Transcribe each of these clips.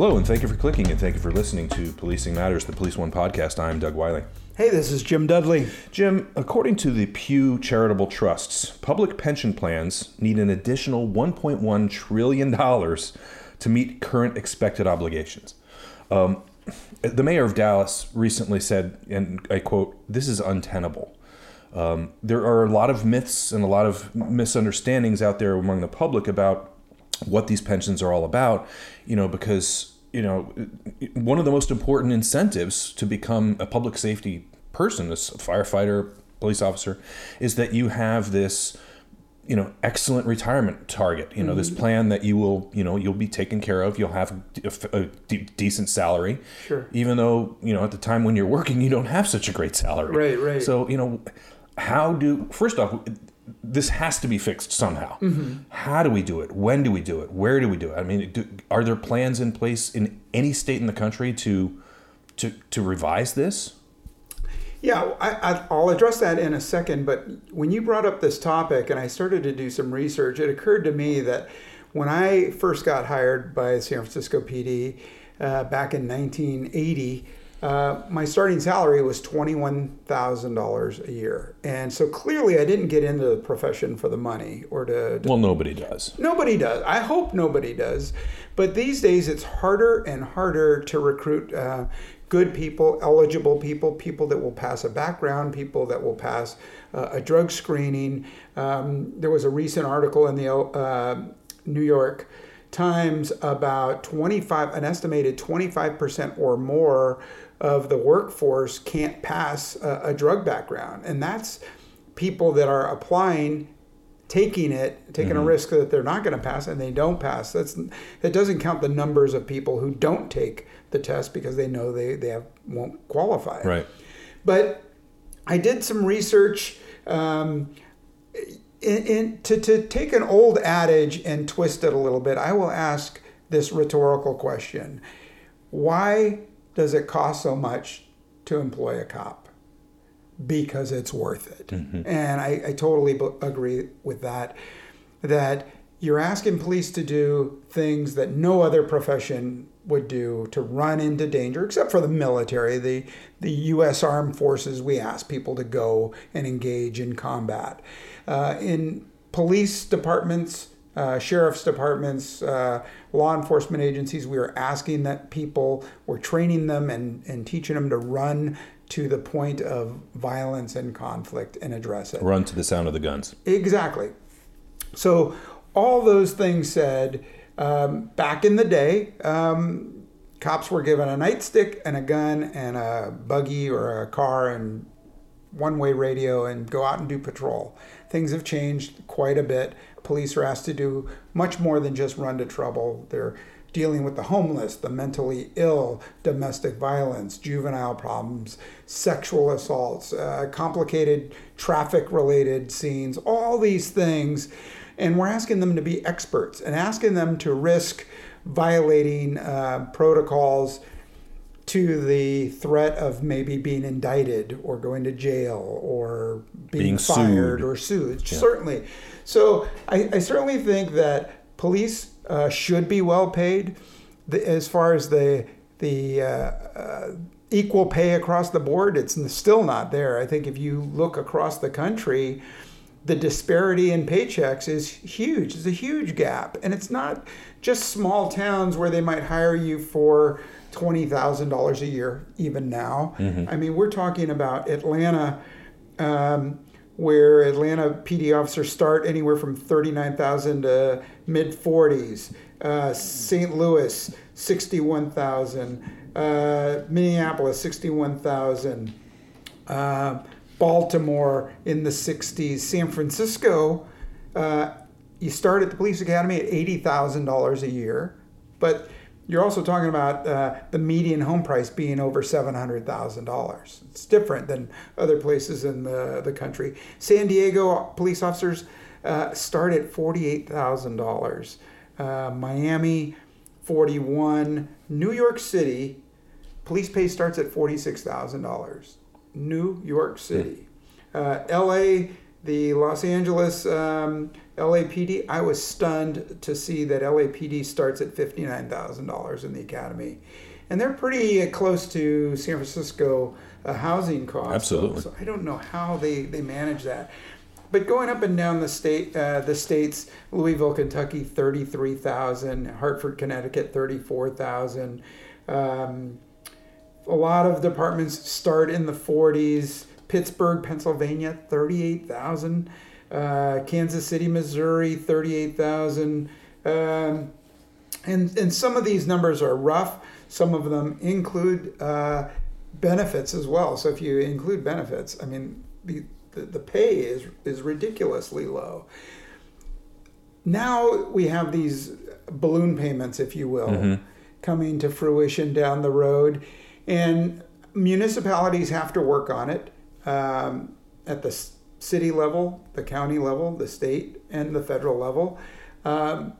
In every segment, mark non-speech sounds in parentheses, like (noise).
Hello, and thank you for clicking and thank you for listening to Policing Matters, the Police One podcast. I'm Doug Wyllie. Hey, this is Jim Dudley. Jim, according to the Pew Charitable Trusts, public pension plans need an additional $1.1 trillion to meet current expected obligations. Um, the mayor of Dallas recently said, and I quote, this is untenable. Um, there are a lot of myths and a lot of misunderstandings out there among the public about what these pensions are all about, you know, because, you know, one of the most important incentives to become a public safety person, a firefighter, police officer, is that you have this you know excellent retirement target you know mm-hmm. this plan that you will you know you'll be taken care of you'll have a, a decent salary sure. even though you know at the time when you're working you don't have such a great salary. Right right. So you know how do first off this has to be fixed somehow. Mm-hmm. How do we do it? When do we do it? Where do we do it? I mean, do, are there plans in place in any state in the country to to to revise this? Yeah, I, will address that in a second. But when you brought up this topic and I started to do some research, it occurred to me that when I first got hired by San Francisco PD uh, back in 1980, uh, my starting salary was $21,000 a year. And so clearly I didn't get into the profession for the money or to, to, Well, nobody does. Nobody does. I hope nobody does. But these days it's harder and harder to recruit uh, good people, eligible people, people that will pass a background, people that will pass uh, a drug screening. Um, there was a recent article in the uh, New York Times about 25, an estimated 25% or more of the workforce can't pass a, a drug background. And that's people that are applying taking it, taking mm-hmm. a risk that they're not going to pass, and they don't pass. That's that doesn't count the numbers of people who don't take the test because they know they they have, won't qualify. Right. But I did some research. Um, in, in, to, to take an old adage and twist it a little bit, I will ask this rhetorical question Why does it cost so much to employ a cop? Because it's worth it. Mm-hmm. And I, I totally b- agree with that. That you're asking police to do things that no other profession would do to run into danger, except for the military. The, the U.S. Armed Forces, we ask people to go and engage in combat. Uh, in police departments, uh, sheriff's departments, uh, law enforcement agencies, we are asking that people, we're training them and, and teaching them to run to the point of violence and conflict and address it. Run to the sound of the guns. Exactly. So, all those things said, um, back in the day, um, cops were given a nightstick and a gun and a buggy or a car and one way radio and go out and do patrol. Things have changed quite a bit police are asked to do much more than just run to trouble. They're dealing with the homeless, the mentally ill, domestic violence, juvenile problems, sexual assaults, uh, complicated traffic related scenes, all these things. And we're asking them to be experts and asking them to risk violating uh, protocols to the threat of maybe being indicted or going to jail or being, being fired sued. or sued. Yeah. Certainly. So I, I, certainly think that police uh, should be well paid. The, as far as the the uh, uh, equal pay across the board, it's still not there. I think if you look across the country, the disparity in paychecks is huge. It's a huge gap, and it's not just small towns where they might hire you for twenty thousand dollars a year. Even now, mm-hmm. I mean, we're talking about Atlanta. Um, where Atlanta PD officers start anywhere from 39,000 to mid 40s. Uh, St. Louis, 61,000. Uh, Minneapolis, 61,000. Uh, Baltimore in the 60s. San Francisco, uh, you start at the police academy at eighty thousand dollars a year, but you're also talking about uh, the median home price being over seven hundred thousand dollars. It's different than other places in the the country. San Diego police officers uh, start at forty eight thousand dollars. Uh, Miami, forty one. New York City, police pay starts at forty six thousand dollars. New York City, uh, L.A the Los Angeles um, LAPD, I was stunned to see that LAPD starts at $59,000 in the academy. And they're pretty close to San Francisco uh, housing costs. Absolutely. So I don't know how they, they manage that. But going up and down the state, uh, the states, Louisville, Kentucky, thirty-three thousand. Hartford, Connecticut, thirty-four thousand. Um, a lot of departments start in the forties. Pittsburgh, Pennsylvania, 38,000. Uh, Kansas City, Missouri, 38,000. Um, and, and some of these numbers are rough. Some of them include uh, benefits as well. So if you include benefits, I mean, the, the, the pay is, is ridiculously low. Now we have these balloon payments, if you will, mm-hmm. coming to fruition down the road. And municipalities have to work on it um, at the city level, the county level, the state, and the federal level. Um,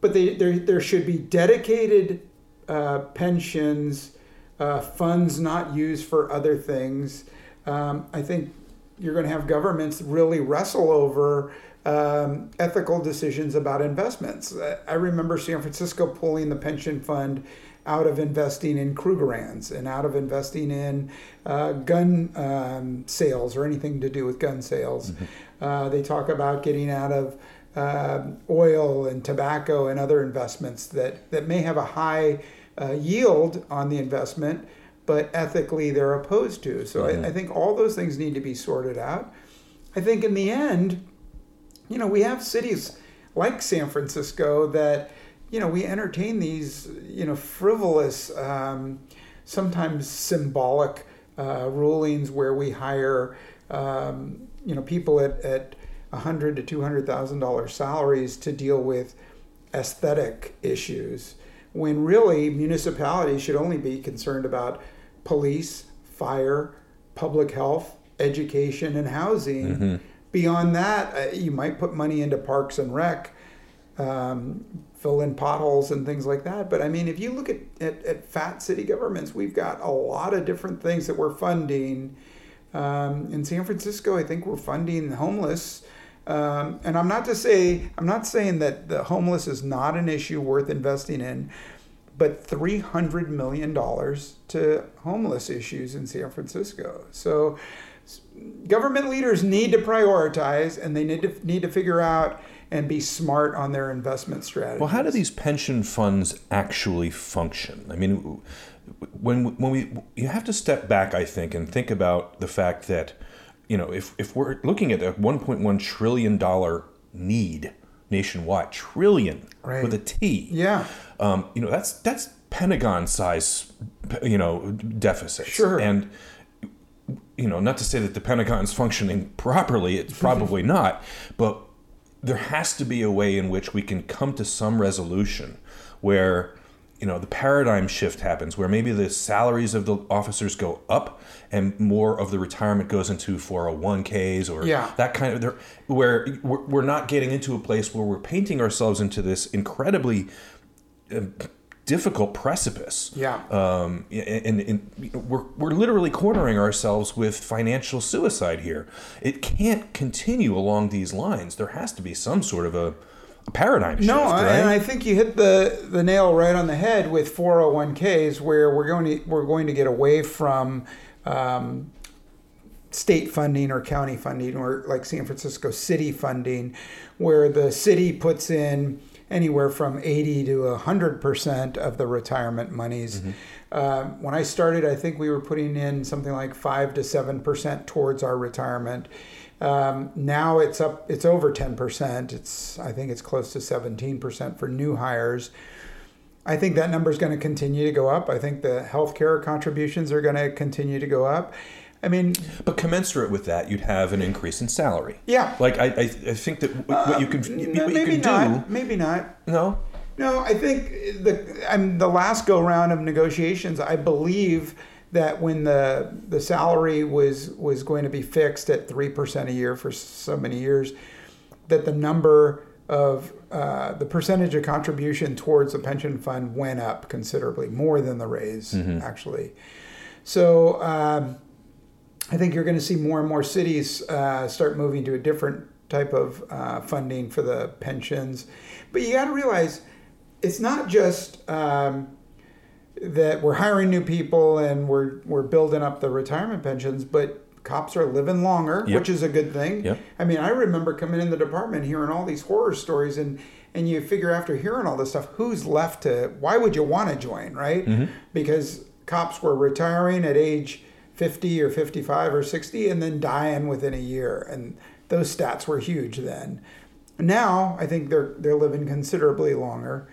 but they, there, there should be dedicated uh, pensions, uh, funds not used for other things. Um, I think you're going to have governments really wrestle over um, ethical decisions about investments. I remember San Francisco pulling the pension fund out of investing in Krugerrands and out of investing in uh, gun um, sales or anything to do with gun sales. Mm-hmm. Uh, they talk about getting out of uh, oil and tobacco and other investments that, that may have a high uh, yield on the investment, but ethically they're opposed to. So mm-hmm. I, I think all those things need to be sorted out. I think in the end, you know, we have cities like San Francisco that you know, we entertain these, you know, frivolous, um, sometimes symbolic uh, rulings where we hire, um, you know, people at, at hundred to two hundred thousand dollar salaries to deal with aesthetic issues, when really municipalities should only be concerned about police, fire, public health, education, and housing. Mm-hmm. Beyond that, uh, you might put money into parks and rec. Um, fill in potholes and things like that. But I mean, if you look at, at, at fat city governments, we've got a lot of different things that we're funding. Um, in San Francisco, I think we're funding homeless. Um, and I'm not to say I'm not saying that the homeless is not an issue worth investing in, but 300 million dollars to homeless issues in San Francisco. So government leaders need to prioritize, and they need to need to figure out and be smart on their investment strategy. Well, how do these pension funds actually function? I mean, when when we you have to step back, I think, and think about the fact that you know if if we're looking at a 1.1 trillion dollar need nationwide, trillion right. with a T, yeah, um, you know that's that's Pentagon size, you know, deficits, sure, and you know, not to say that the Pentagon's functioning properly, it's (laughs) probably not, but there has to be a way in which we can come to some resolution where you know the paradigm shift happens where maybe the salaries of the officers go up and more of the retirement goes into 401ks or yeah. that kind of where we're not getting into a place where we're painting ourselves into this incredibly uh, difficult precipice. Yeah. Um, and, and, and, we're, we're literally cornering ourselves with financial suicide here. It can't continue along these lines. There has to be some sort of a, a paradigm shift. No, right? and I think you hit the, the nail right on the head with 401ks, where we're going to we're going to get away from. Um, state funding or county funding or like San Francisco city funding where the city puts in anywhere from 80 to 100% of the retirement monies. Mm-hmm. Uh, when I started, I think we were putting in something like 5 to 7% towards our retirement. Um, now it's up, it's over 10%. It's, I think it's close to 17% for new hires. I think that number is going to continue to go up. I think the healthcare contributions are going to continue to go up. I mean, But commensurate with that, you'd have an increase in salary. Yeah. Like I, I, I think that what you can no, what you can not. do. Maybe not. No. No, I think the I'm the last go round of negotiations. I believe that when the the salary was was going to be fixed at three percent a year for so many years, that the number of uh, the percentage of contribution towards the pension fund went up considerably more than the raise actually. So um, I think you're going to see more and more cities uh, start moving to a different type of uh, funding for the pensions. But you got to realize it's not just um, that we're hiring new people and we're we're building up the retirement pensions, but cops are living longer, Yep. which is a good thing. Yep. I mean, I remember coming in the department hearing all these horror stories and and you figure after hearing all this stuff, who's left to why would you want to join, right? Because cops were retiring at age 50 or 55 or 60 and then dying within a year and those stats were huge then. Now, I think they're they're living considerably longer.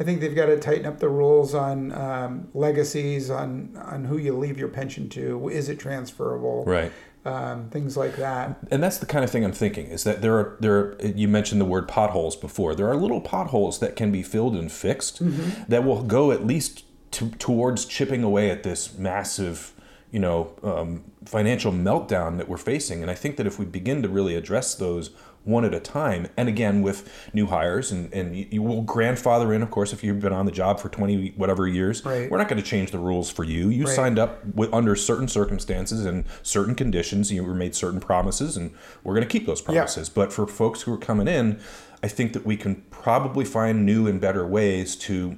I think they've got to tighten up the rules on um, legacies, on on who you leave your pension to. Is it transferable? Right. Um, things like that. And that's the kind of thing I'm thinking is that there are there are, you mentioned the word potholes before. There are little potholes that can be filled and fixed that will go at least to, towards chipping away at this massive, you know, um, financial meltdown that we're facing. And I think that if we begin to really address those one at a time, and again with new hires, and, and you, will grandfather in, of course, if you've been on the job for 20 whatever years, Right. we're not going to change the rules for you. You Right. signed up with, under certain circumstances and certain conditions. You were made certain promises, and we're going to keep those promises. But for folks who are coming in, I think that we can probably find new and better ways to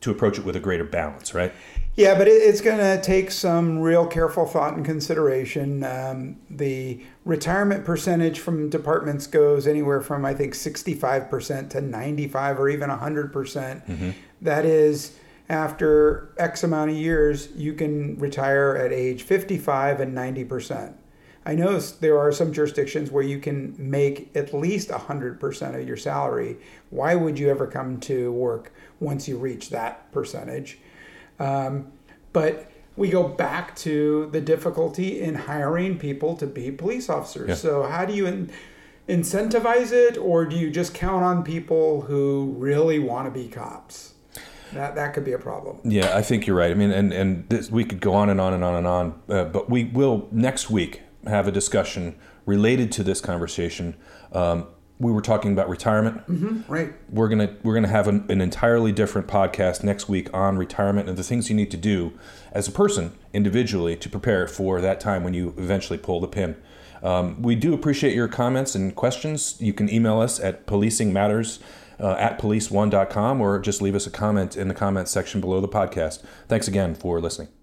to approach it with a greater balance, right? Yeah, but it, it's going to take some real careful thought and consideration. Um, the retirement percentage from departments goes anywhere from I think 65% to 95 or even 100%. percent That is after X amount of years you can retire at age 55 and 90%. I know there are some jurisdictions where you can make at least 100% of your salary. Why would you ever come to work once you reach that percentage? Um, but we go back to the difficulty in hiring people to be police officers. Yeah. So, how do you in, incentivize it, or do you just count on people who really want to be cops? That, that could be a problem. Yeah, I think you're right. I mean, and and this, we could go on and on and on and on, uh, but we will next week have a discussion related to this conversation. Um, we were talking about retirement. Right. we're gonna we're gonna have an, an entirely different podcast next week on retirement and the things you need to do as a person individually to prepare for that time when you eventually pull the pin. Um, we do appreciate your comments and questions. You can email us at policingmatters uh, at police1.com or just leave us a comment in the comments section below the podcast. Thanks again for listening.